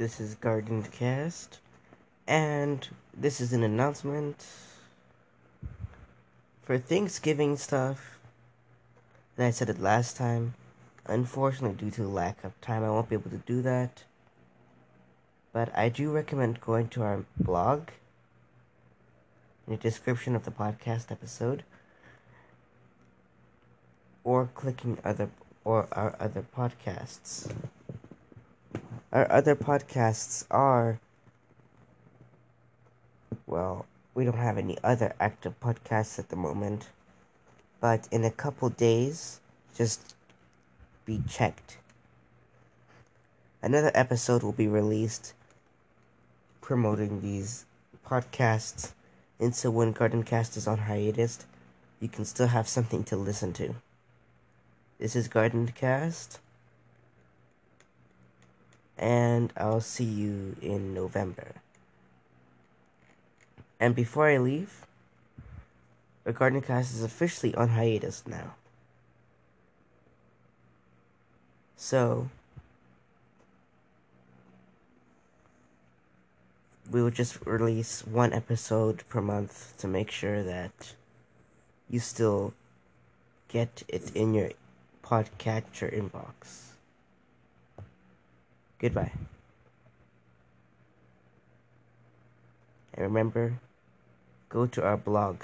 This is Garden Cast, and this is an announcement for Thanksgiving stuff. And I said it last time. Unfortunately, due to lack of time, I won't be able to do that. But I do recommend going to our blog in the description of the podcast episode or clicking other or our other podcasts. Our other podcasts are well, we don't have any other active podcasts at the moment, but in a couple days, just be checked. Another episode will be released promoting these podcasts, and so when Garden Cast is on hiatus, you can still have something to listen to. This is Garden Cast, and I'll see you in November. And before I leave, the Garden Cast is officially on hiatus now. So, we will just release one episode per month to make sure that you still get it in your podcatcher inbox. Goodbye. And remember, go to our blog